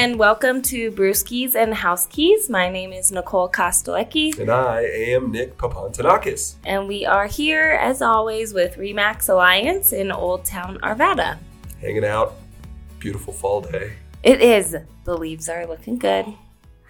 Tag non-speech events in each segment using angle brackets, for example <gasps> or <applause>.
and welcome to Brewskis and House Keys. My name is Nicole Kostelecki, And I am Nick Papantanakis. and we are here as always with Remax Alliance in Old Town Arvada. Hanging out. Beautiful fall day. It is. The leaves are looking good,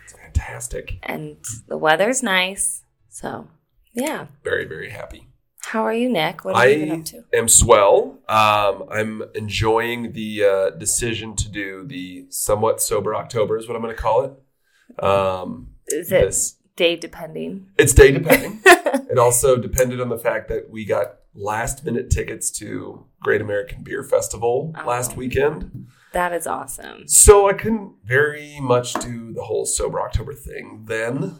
It's fantastic. and the weather's nice. So, yeah. Very, very happy. How are you, Nick? What have you been I up to? I am swell. Um, I'm enjoying the uh, decision to do the somewhat sober October, is what I'm going to call it. Um, Is it this- day depending? it's day depending. <laughs> it also depended on the fact that we got last minute tickets to Great American Beer Festival Oh. last weekend. That is awesome. So I couldn't very much do the whole sober October thing then.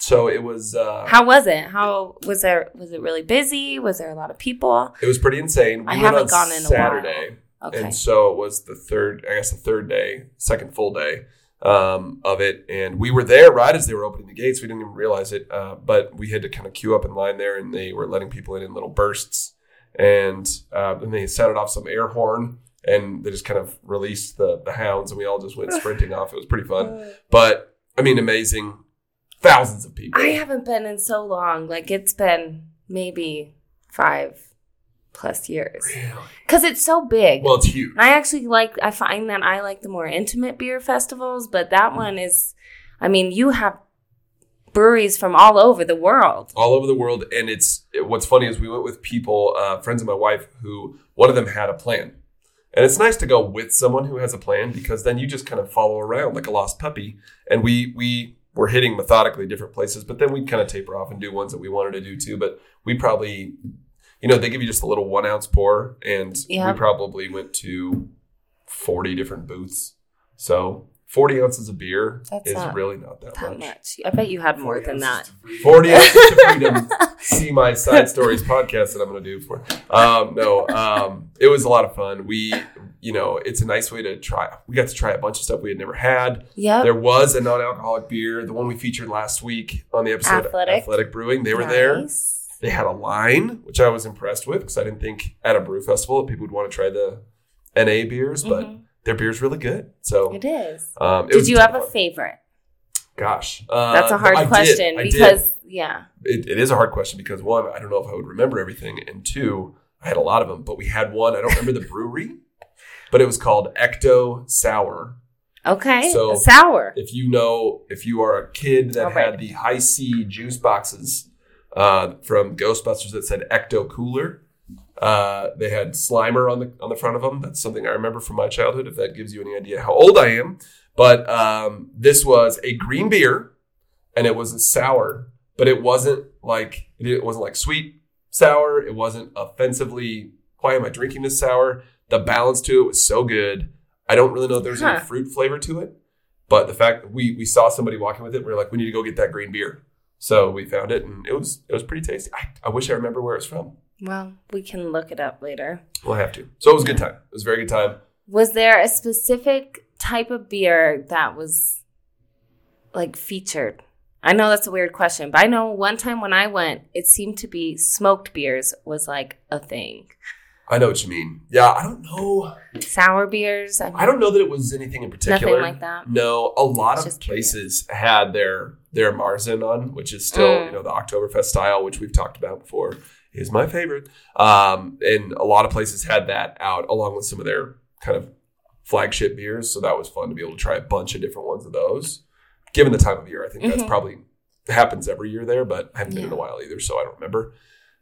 So it was uh, How was it? How was there? Was it really busy? Was there a lot of people? it was pretty insane. We I haven't on gone in a Saturday, Okay. and so it was the third. I guess the third day, second full day um, of it, and we were there right as they were opening the gates. We didn't even realize it, uh, but we had to kind of queue up in line there, and they were letting people in in little bursts, and uh, then they sounded off some air horn. And they just kind of released the the hounds, and we all just went sprinting off. It was pretty fun. <laughs> But I mean, amazing. Thousands of people. I haven't been in so long. Like it's been maybe five plus years Really? because it's so big. Well, it's huge. I actually like. I find that I like the more intimate beer festivals, but that one is. I mean, you have breweries from all over the world. All over the world. And it's what's funny is we went with people, uh, friends of my wife, who one of them had a plan. And it's nice to go with someone who has a plan because then you just kind of follow around like a lost puppy. And we we were hitting methodically different places, but then we'd kind of taper off and do ones that we wanted to do too. But we probably, you know, they give you just a little one ounce pour, and Yeah. we probably went to forty different booths. So forty ounces of beer That's is not really not that, That much. much. I bet you had more than that. 40 ounces to freedom. <laughs> See my side stories podcast that I'm going to do for. Um, no, um, it was a lot of fun. We, you know, it's a nice way to try. We got to try a bunch of stuff we had never had. Yeah. There was a non-alcoholic beer, the one we featured last week on the episode, Athletic. Athletic Brewing. They were there. They had a line, which I was impressed with because I didn't think at a brew festival that people would want to try the NA beers, but Mhm. Their beer's really good. So, It is. um, it Did you have of a favorite? Gosh, uh, That's a hard I did. question did. because yeah. it, it is a hard question because one, I don't know if I would remember everything, and two, I had a lot of them, but we had one. I don't remember the brewery, but it was called Ecto Sour. Okay. So- sour. If you know, if you are a kid that All right. had the Hi-C juice boxes uh, from Ghostbusters that said Ecto Cooler, uh, they had Slimer on the on the front of them. That's something I remember from my childhood. If that gives you any idea how old I am, but um, this was a green beer, and it was a sour, but it wasn't like it wasn't like sweet sour. It wasn't offensively. Why am I drinking this sour? The balance to it was so good. I don't really know if there's Huh. any fruit flavor to it, but the fact that we we saw somebody walking with it, we are like, we need to go get that green beer. So we found it, and it was it was pretty tasty. I, I wish I remember where it's from. Well, we can look it up later. We'll have to. So it was a good time. It was a very good time. Was there a specific type of beer that was like featured? I know that's a weird question, but I know one time when I went, it seemed to be smoked beers was like a thing. I know what you mean. Yeah, I don't know. Sour beers. I, mean, I don't know that it was anything in particular. Nothing like that? No, a lot of just curious. places had their their Marzen on, which is still Mm. you know the Oktoberfest style, which we've talked about before, is my favorite. Um, and a lot of places had that out along with some of their kind of flagship beers. So that was fun to be able to try a bunch of different ones of those. Given the time of year, I think that's Mhm. probably happens every year there, but I haven't been in a while either, so I don't remember.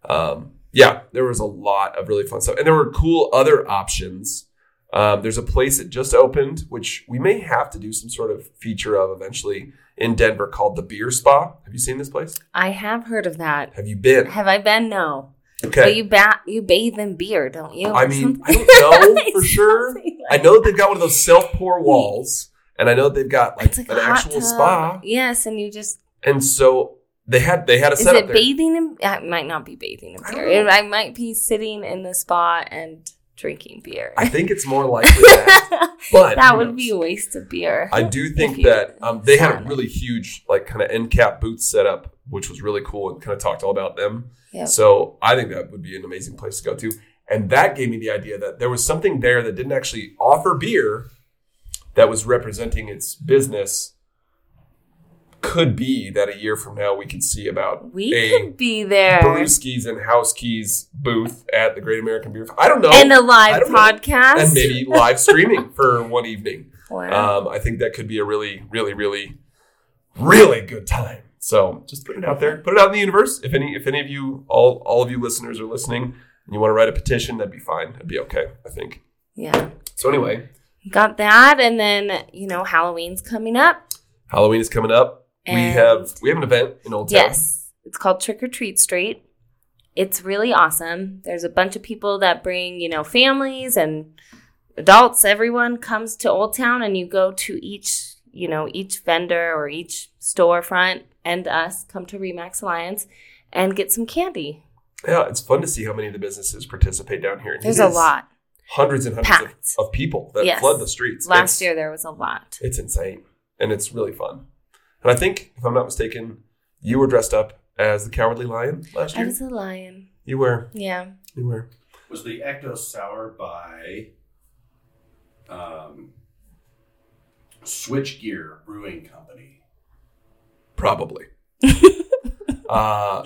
Um, yeah, there was a lot of really fun stuff, and there were cool other options. Um, there's a place that just opened, which we may have to do some sort of feature of eventually in Denver called the Beer Spa. Have you seen this place? I have heard of that. Have you been? Have I been? No. Okay. But you bat you bathe in beer, don't you? I mean. I don't know <laughs> for sure. I know that they've got one of those self pour walls, and I know that they've got like, like an actual tub. spa. Yes, and you just And so they had they had a is setup it there. bathing in? It might not be bathing in beer. It, I might be sitting in the spa and drinking beer. I think it's more <laughs> likely that. But that would knows? be a waste of beer. I do think that um, they had a really huge, like, kind of end cap booth setup, which was really cool and kind of talked all about them. Yep. So I think that would be an amazing place to go to. And that gave me the idea that there was something there that didn't actually offer beer that was representing its business could be that a year from now we could see about We a could be there. Brewskis and House Keys booth at the Great American Beer. I don't know. and a live don't know. podcast. and maybe live streaming <laughs> for one evening. Wow. Um, I think that could be a really, really, really, really good time. So just put it out there, put it out in the universe. If any, if any of you, all, all of you listeners are listening, and you want to write a petition, that'd be fine. That'd be okay. I think. yeah. So anyway, Got that. And then, you know, Halloween's coming up. Halloween is coming up. We have we have an event in Old Town. Yes. It's called Trick or Treat Street. It's really awesome. There's a bunch of people that bring, you know, families and adults. Everyone comes to Old Town and you go to each, you know, each vendor or each storefront and us come to Remax Alliance and get some candy. Yeah, it's fun to see how many of the businesses participate down here. There's a lot. hundreds and hundreds of, of people that Yes. flood the streets. Last It's- year there was a lot. It's insane. And it's really fun. And I think, if I'm not mistaken, you were dressed up as the Cowardly Lion last year. I was a lion. You were. Yeah. You were. Was the Ecto Sour by um, Switchgear Brewing Company? Probably. <laughs> uh,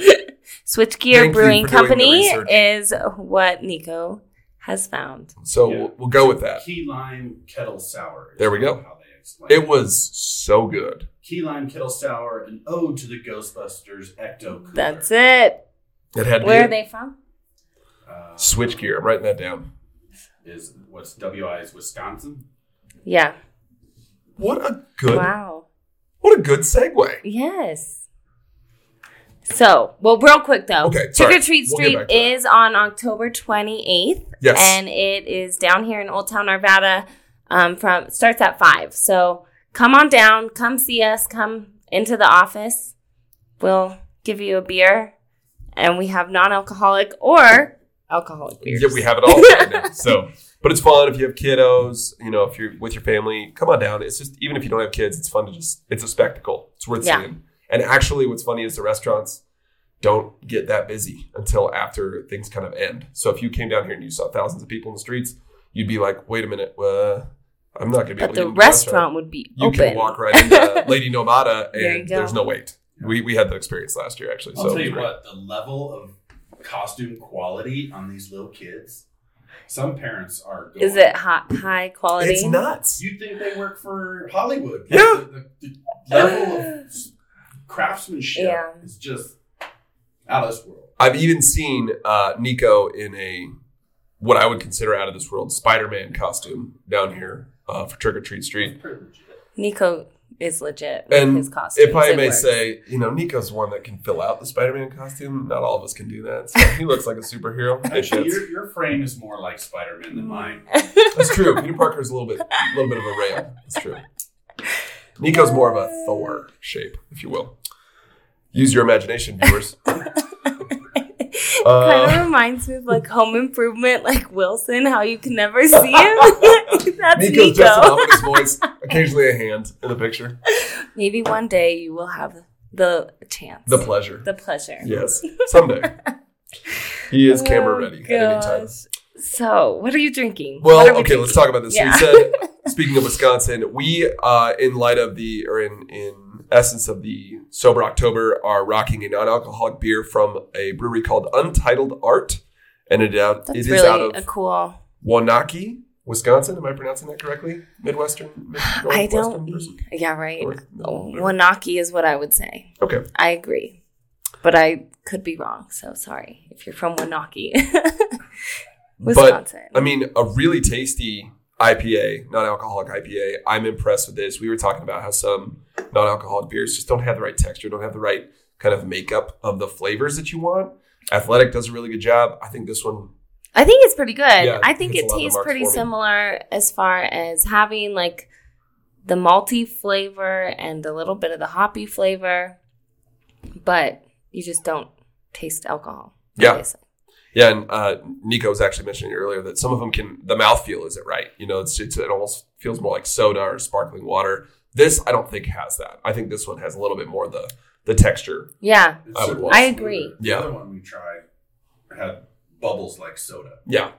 Switchgear Brewing for doing the Company is what Nico has found. so Yeah. we'll, we'll go with that. Key Lime Kettle Sour. There we go. How they explain It was so good. Key Lime Kettle Sour, an ode to the Ghostbusters Ecto Cooler. That's it. It had Where are be they from? Uh, switchgear. I'm writing that down. is what's WI is Wisconsin. Yeah. What a good, Wow. what a good segue. Yes. So, well, real quick though. Okay, Trick sorry. or Treat We'll Street back to that. is on October 28th. Yes. And it is down here in Old Town Arvada. Um, from starts at five. So come on down, come see us, come into the office. We'll give you a beer, and we have non-alcoholic or alcoholic beers. Yeah, we have it all right. So, but it's fun if you have kiddos. You know, if you're with your family, come on down. It's just even if you don't have kids, it's fun to just. It's a spectacle. It's worth Yeah. seeing. And actually, what's funny is the restaurants don't get that busy until after things kind of end. So if you came down here and you saw thousands of people in the streets, you'd be like, "Wait a minute, uh, I'm not going to be." But able to the get into restaurant would be You open. can walk right into <laughs> Lady Nomada, and go. there's no wait. We we had that experience last year actually. I'll so tell you great. what, the level of costume quality on these little kids. Some parents are. Going, Is it hot, high quality? it's nuts. You'd think they work for Hollywood. Yeah. The, the, the level of <gasps> craftsmanship Yeah. is just out of this world. I've even seen uh, Nico in a what I would consider out of this world Spider-Man costume down here uh, for Trick or Treat Street. Nico is legit with And his costumes. if I may works. say, you know, Nico's one that can fill out the Spider-Man costume. Not all of us can do that. So he looks like a superhero. <laughs> Actually, your, your frame is more like Spider Man than mine. That's true. Peter Parker's a little bit, a little bit of a rail. That's true. Nico's more of a Thor shape, if you will. Use your imagination, viewers. <laughs> kind Uh, of reminds me of like Home Improvement, like Wilson, how you can never see him. <laughs> <laughs> That's Nico's just an Nico. ominous voice, occasionally a hand in the picture. Maybe one day you will have the chance, The pleasure. the pleasure. Yes, someday. He is camera Oh, ready at any time. So, what are you drinking? Well, we okay, let's talk about this. Yeah. So you said, <laughs> speaking of Wisconsin, we, uh, in light of the, or in, in essence of the Sober October, are rocking a non-alcoholic beer from a brewery called Untitled Art. And it, out, That's it is really out of a cool. Waunakee, Wisconsin. Am I pronouncing that correctly? Midwestern? Mid- I don't. person? Yeah, right. North- Oh. Waunakee is what I would say. Okay. I agree, but I could be wrong. So sorry if you're from Waunakee, <laughs> Wisconsin. I mean, a really tasty IPA, non-alcoholic IPA. I'm impressed with this. We were talking about how some non-alcoholic beers just don't have the right texture, don't have the right kind of makeup of the flavors that you want. Athletic does a really good job. I think this one, I think it's pretty good. Yeah, I think it a lot of tastes pretty similar as far as having like the malty flavor and a little bit of the hoppy flavor, but you just don't taste alcohol. Yeah. obviously. Yeah. And uh, Nico was actually mentioning earlier that some of them can the mouthfeel isn't right. You know, it's, it's it almost feels more like soda or sparkling water. This I don't think has that. I think this one has a little bit more the the texture. Yeah. I would certainly want- I smoother. agree. The Yeah. other one we tried had bubbles like soda. Yeah.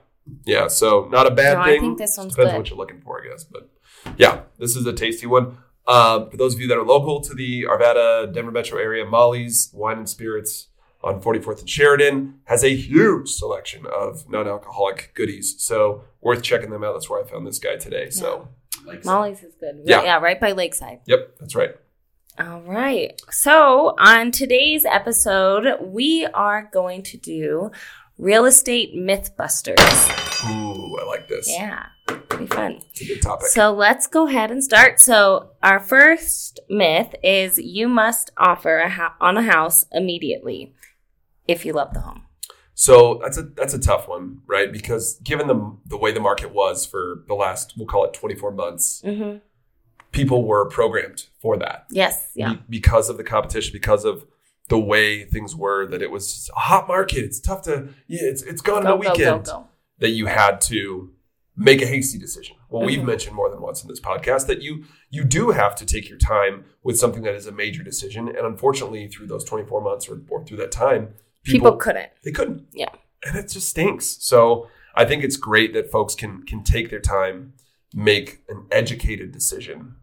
Yeah. So not a bad No, I think this one's Depends good. on what you're looking for, I guess. But Yeah, this is a tasty one. Um, for those of you that are local to the Arvada, Denver metro area, Molly's Wine and Spirits on 44th and Sheridan has a huge selection of non-alcoholic goodies. So worth checking them out. That's where I found this guy today. So, Like Molly's is good. Yeah. Yeah, right by Lakeside. yep, that's right. All right. So, on today's episode, we are going to do real estate mythbusters. Ooh, I like this. Yeah, pretty fun. It's a good topic. So, let's go ahead and start. So, our first myth is you must offer a ho- on a house immediately if you love the home. So that's a that's a tough one, right? Because given the the way the market was for the last, we'll call it 24 months, Mm-hmm. people were programmed for that. Yes. Yeah. Be- because of the competition, because of the way things were, that it was a hot market. It's tough to, yeah, it's it's gone in a Go, go, weekend. go, go. That you had to make a hasty decision. Well, we've Mhm. mentioned more than once in this podcast that you you do have to take your time with something that is a major decision, and unfortunately, through those 24 months or, or through that time, People couldn't. they couldn't. Yeah. And it just stinks. So I think it's great that folks can can take their time, make an educated decision,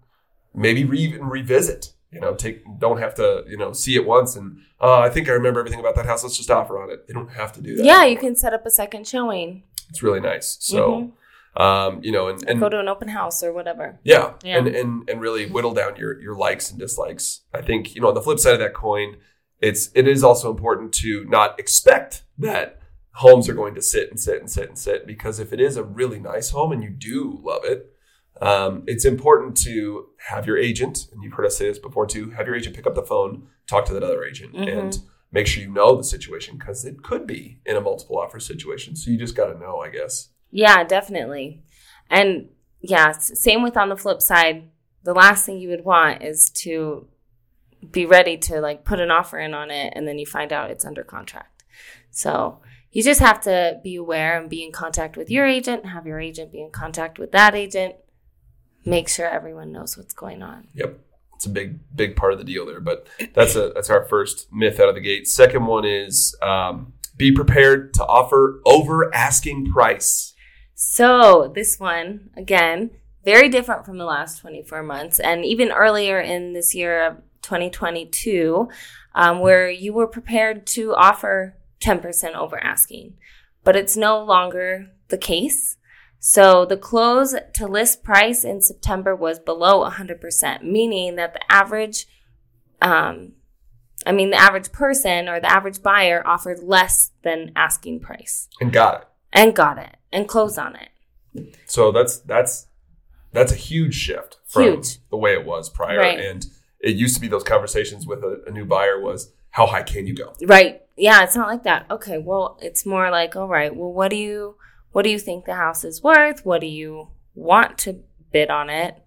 maybe re- even revisit. You know, take don't have to you know see it once and uh, I think I remember everything about that house. Let's just offer on it. They don't have to do that. Yeah, you can set up a second showing. It's really nice. So, um, you know, and, and go to an open house or whatever. yeah, Yeah. And, and and really whittle down your your likes and dislikes. I think you know on the flip side of that coin, it's it is also important to not expect that homes are going to sit and sit and sit and sit because if it is a really nice home and you do love it, um, it's important to have your agent and you've heard us say this before too. Have your agent pick up the phone, talk to that other agent, Mhm. and make sure you know the situation because it could be in a multiple offer situation. So you just got to know, I guess. Yeah, definitely. And yeah, same with on the flip side. The last thing you would want is to be ready to like put an offer in on it and then you find out it's under contract. So you just have to be aware and be in contact with your agent, have your agent be in contact with that agent, make sure everyone knows what's going on. Yep. It's a big, big part of the deal there. But that's a that's our first myth out of the gate. Second one is um, be prepared to offer over asking price. So this one, again, very different from the last 24 months and even earlier in this year 2022, um, where you were prepared to offer 10% over asking. But it's no longer the case. So the close to list price in September was below 100%, meaning that the average, um, I mean, the average person or the average buyer offered less than asking price And got it. and got it and closed on it. So that's that's that's a huge shift from Huge. the way it was prior. Right. And it used to be those conversations with a, a new buyer was how high can you go? Right. Yeah, it's not like that. Okay, well, it's more like, all right, well, what do you what do you think the house is worth? What do you want to bid on it?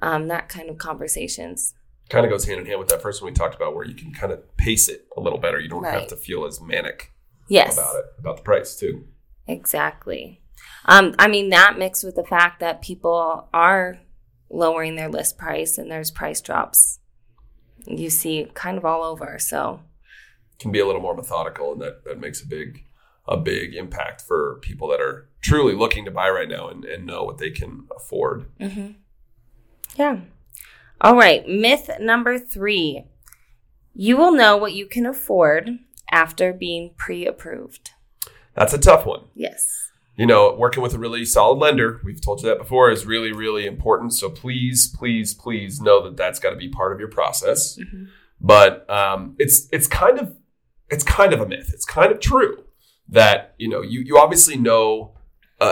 Um, that kind of conversations. Kind of goes hand in hand with that first one we talked about, where you can kind of pace it a little better. You don't have to feel as manic Yes. about it, about the price too. Exactly. Um, I mean that mixed with the fact that people are lowering their list price and there's price drops. You see kind of all over. So can be a little more methodical and that, that makes a big a big impact for people that are truly looking to buy right now and, and know what they can afford Mm-hmm. Yeah. All right. Myth number three you will know what you can afford after being pre approved. that's a tough one Yes. You know working with a really solid lender we've told you that before is really really important. So please please please know that that's got to be part of your process. Mhm. but um, it's it's kind of it's kind of a myth. It's kind of true that you know you, you obviously know a,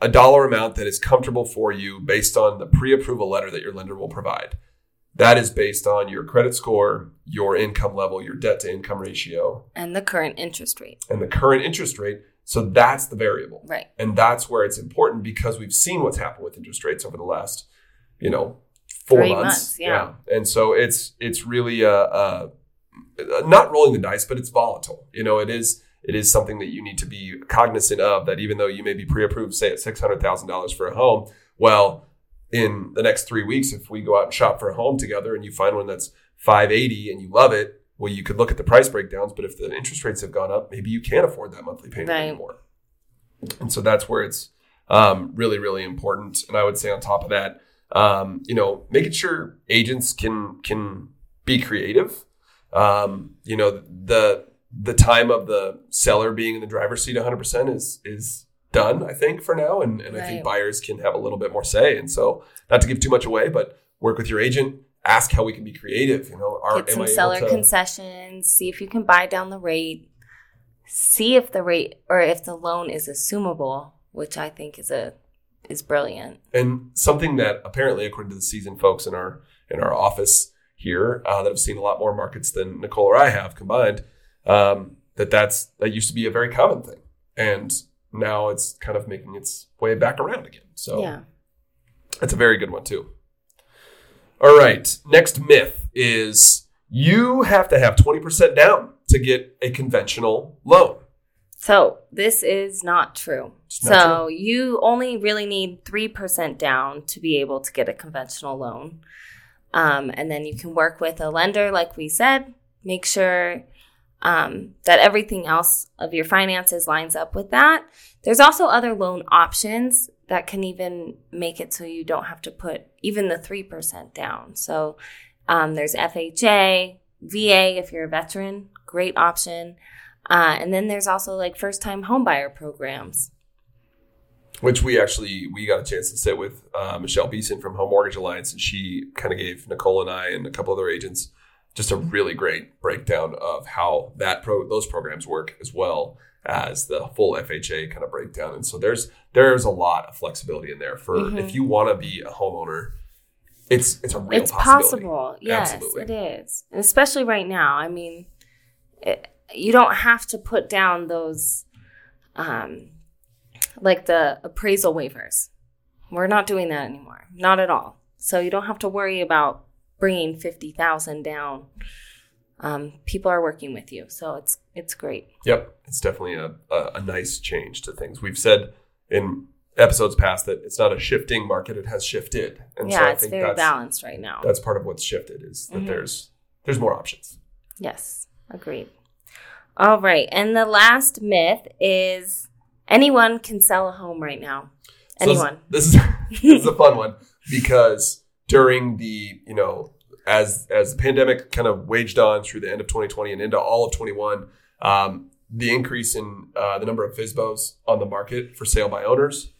a, a dollar amount that is comfortable for you based on the pre-approval letter that your lender will provide. That is based on your credit score your income level your debt to income ratio. And the current interest rate. and the current interest rate so that's the variable Right. and that's where it's important because we've seen what's happened with interest rates over the last, you know, four months. months, yeah. And so it's it's really uh, uh, not rolling the dice, but it's volatile. You know, it is it is something that you need to be cognizant of. That even though you may be pre-approved, say at six hundred thousand dollars for a home, well, in the next three weeks, if we go out and shop for a home together, and you find one that's five eighty and you love it, well, you could look at the price breakdowns. But if the interest rates have gone up, maybe you can't afford that monthly payment Right. anymore. And so that's where it's um, really, really important. And I would say on top of that, um, you know, making sure agents can can be creative. Um, you know, the the time of the seller being in the driver's seat 100% is is done, I think, for now. And, and I think buyers can have a little bit more say. And so, not to give too much away, but work with your agent, ask how we can be creative. You know, are, Get some seller to- concessions. See if you can buy down the rate. See if the rate or if the loan is assumable, which I think is a is brilliant. and something that apparently, according to the seasoned folks in our in our office here, uh, that have seen a lot more markets than Nicole or I have combined, um, that that's that used to be a very common thing, and now it's kind of making its way back around again. So Yeah. that's a very good one too. All right, next myth is you have to have twenty percent down to get a conventional loan. So this is not true. Not so you only really need three percent down to be able to get a conventional loan, um, and then you can work with a lender, like we said. Make sure um, that everything else of your finances lines up with that. There's also other loan options that can even make it so you don't have to put even the three percent down. So um, there's FHA, VA if you're a veteran, great option. Uh, and then there's also like first time homebuyer programs. which we actually we got a chance to sit with uh, Michelle Beeson from Home Mortgage Alliance, and she kind of gave Nicole and I and a couple other agents just a really great breakdown of how that pro those programs work as well as the full FHA kind of breakdown. And so there's there's a lot of flexibility in there for Mhm. if you want to be a homeowner. It's it's a real it's possible. Yes, Absolutely. it is. And especially right now. I mean, it, you don't have to put down those, um, like the appraisal waivers. We're not doing that anymore. Not at all. So you don't have to worry about bringing 50,000 down. Um, people are working with you. So it's, it's great. Yep, it's definitely a, a, a nice change to things. We've said in episodes past that it's not a shifting market; it has shifted, and yeah, so I it's think very that's balanced right now. that's part of what's shifted is that Mhm. there's there's more options. Yes, agreed. All right. And the last myth is anyone can sell a home right now. So this- Anyone. This, is <laughs> this is a fun one because during the you know as as the pandemic kind of waged on through the end of 2020 and into all of 21, um, the increase in uh, the number of FSBOs on the market for sale by owners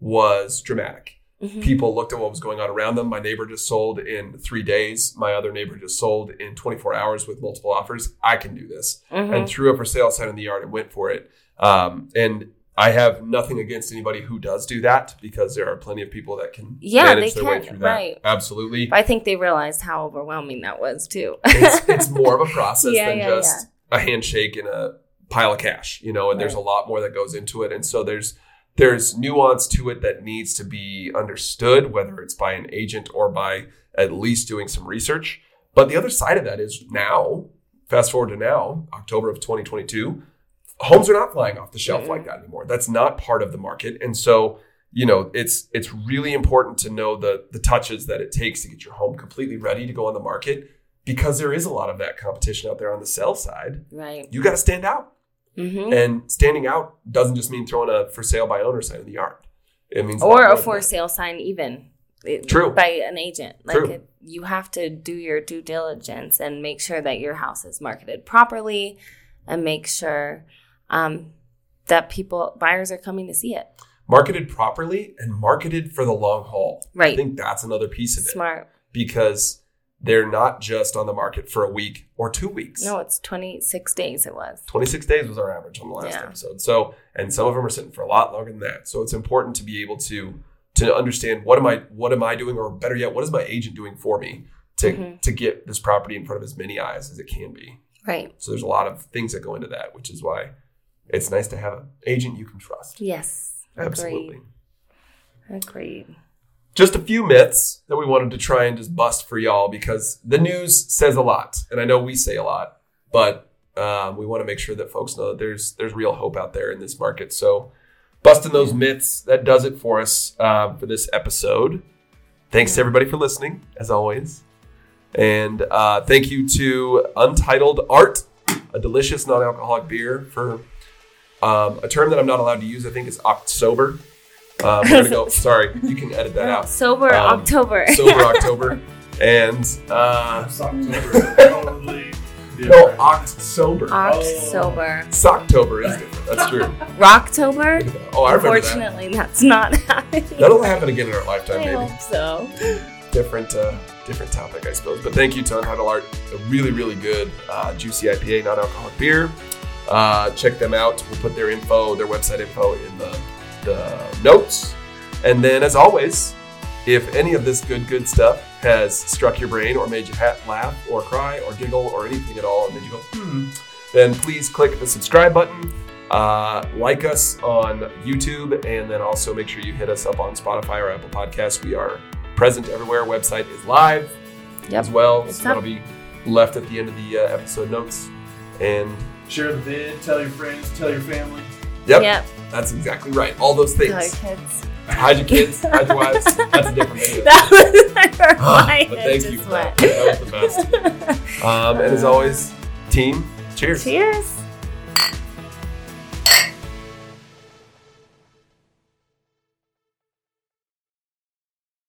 was dramatic. Mhm. People looked at what was going on around them. My neighbor just sold in three days. My other neighbor just sold in 24 hours with multiple offers. I can do this Mhm. and threw a for sale sign in the yard and went for it. Um, and I have nothing against anybody who does do that because there are plenty of people that can Yeah, manage they their way can, through that. right. Absolutely. But I think they realized how overwhelming that was too. <laughs> it's, it's more of a <laughs> process Yeah, than yeah, just a handshake and a pile of cash, you know, and there's a lot more that goes into it. And so there's there's nuance to it that needs to be understood, whether it's by an agent or by at least doing some research. But the other side of that is now, fast forward to now, October of 2022, homes are not flying off the shelf Mm-mm. like that anymore. That's not part of the market. And so, you know, it's it's really important to know the the touches that it takes to get your home completely ready to go on the market because there is a lot of that competition out there on the sell side. right. You got to stand out. hmm And standing out doesn't just mean throwing a for sale by owner sign in the yard. It means Or a for sale sign, even it- True. by an agent. Like True. it, you have to do your due diligence and make sure that your house is marketed properly, and make sure um, that people buyers are coming to see it. marketed properly and marketed for the long haul. Right i think that's another piece of it Smart. because they're not just on the market for a week or two weeks. No, it's twenty six days. It was. 26 days was our average on the last Yeah. episode. So, and some of them are sitting for a lot longer than that. So it's important to be able to to understand what am I what am I doing or better yet, what is my agent doing for me to Mhm. to get this property in front of as many eyes as it can be. Right. So there's a lot of things that go into that, which is why it's nice to have an agent you can trust. Yes. Absolutely. Agreed. Agreed. Just a few myths that we wanted to try and just bust for y'all because the news says a lot, and I know we say a lot, but um, we want to make sure that folks know that there's there's real hope out there in this market. So, busting those myths that does it for us uh, for this episode. Thanks to everybody for listening, as always, and uh, thank you to Untitled Art, a delicious non-alcoholic beer for um, a term that I'm not allowed to use. I think is October. Um, we're gonna go. <laughs> Sorry, you can edit that out. Sober Um, October. Sober <laughs> October, and uh, It's October. totally <laughs> no different. October. October. Socktober is different. That's true. Rocktober? Oh, I remember that. Unfortunately, that's not happening. That'll happen again in our lifetime, I maybe. hope so. different uh, different topic, I suppose. But thank you, Untitled Art. A really, really good uh, juicy IPA, non-alcoholic beer. Uh, check them out. We'll put their info, their website info, in the, the notes. And then, as always, if any of this good, good stuff has struck your brain or made you laugh or cry or giggle or anything at all, and made you go, hmm, then please click the subscribe button. Uh, like us on YouTube, and then also make sure you hit us up on Spotify or Apple Podcasts. We are present everywhere. Website is live Yep. as well, It's so that'll be left at the end of the uh, episode notes. And Share the vid, tell your friends, tell your family. yep, Yep. that's exactly right. All those things. Tell your kids. Hide your kids, hide your wives. <laughs> That's a different video. That was my Ah, <gasps> but thank you. for. That. that was the best. Um, and as always, team, cheers. Cheers.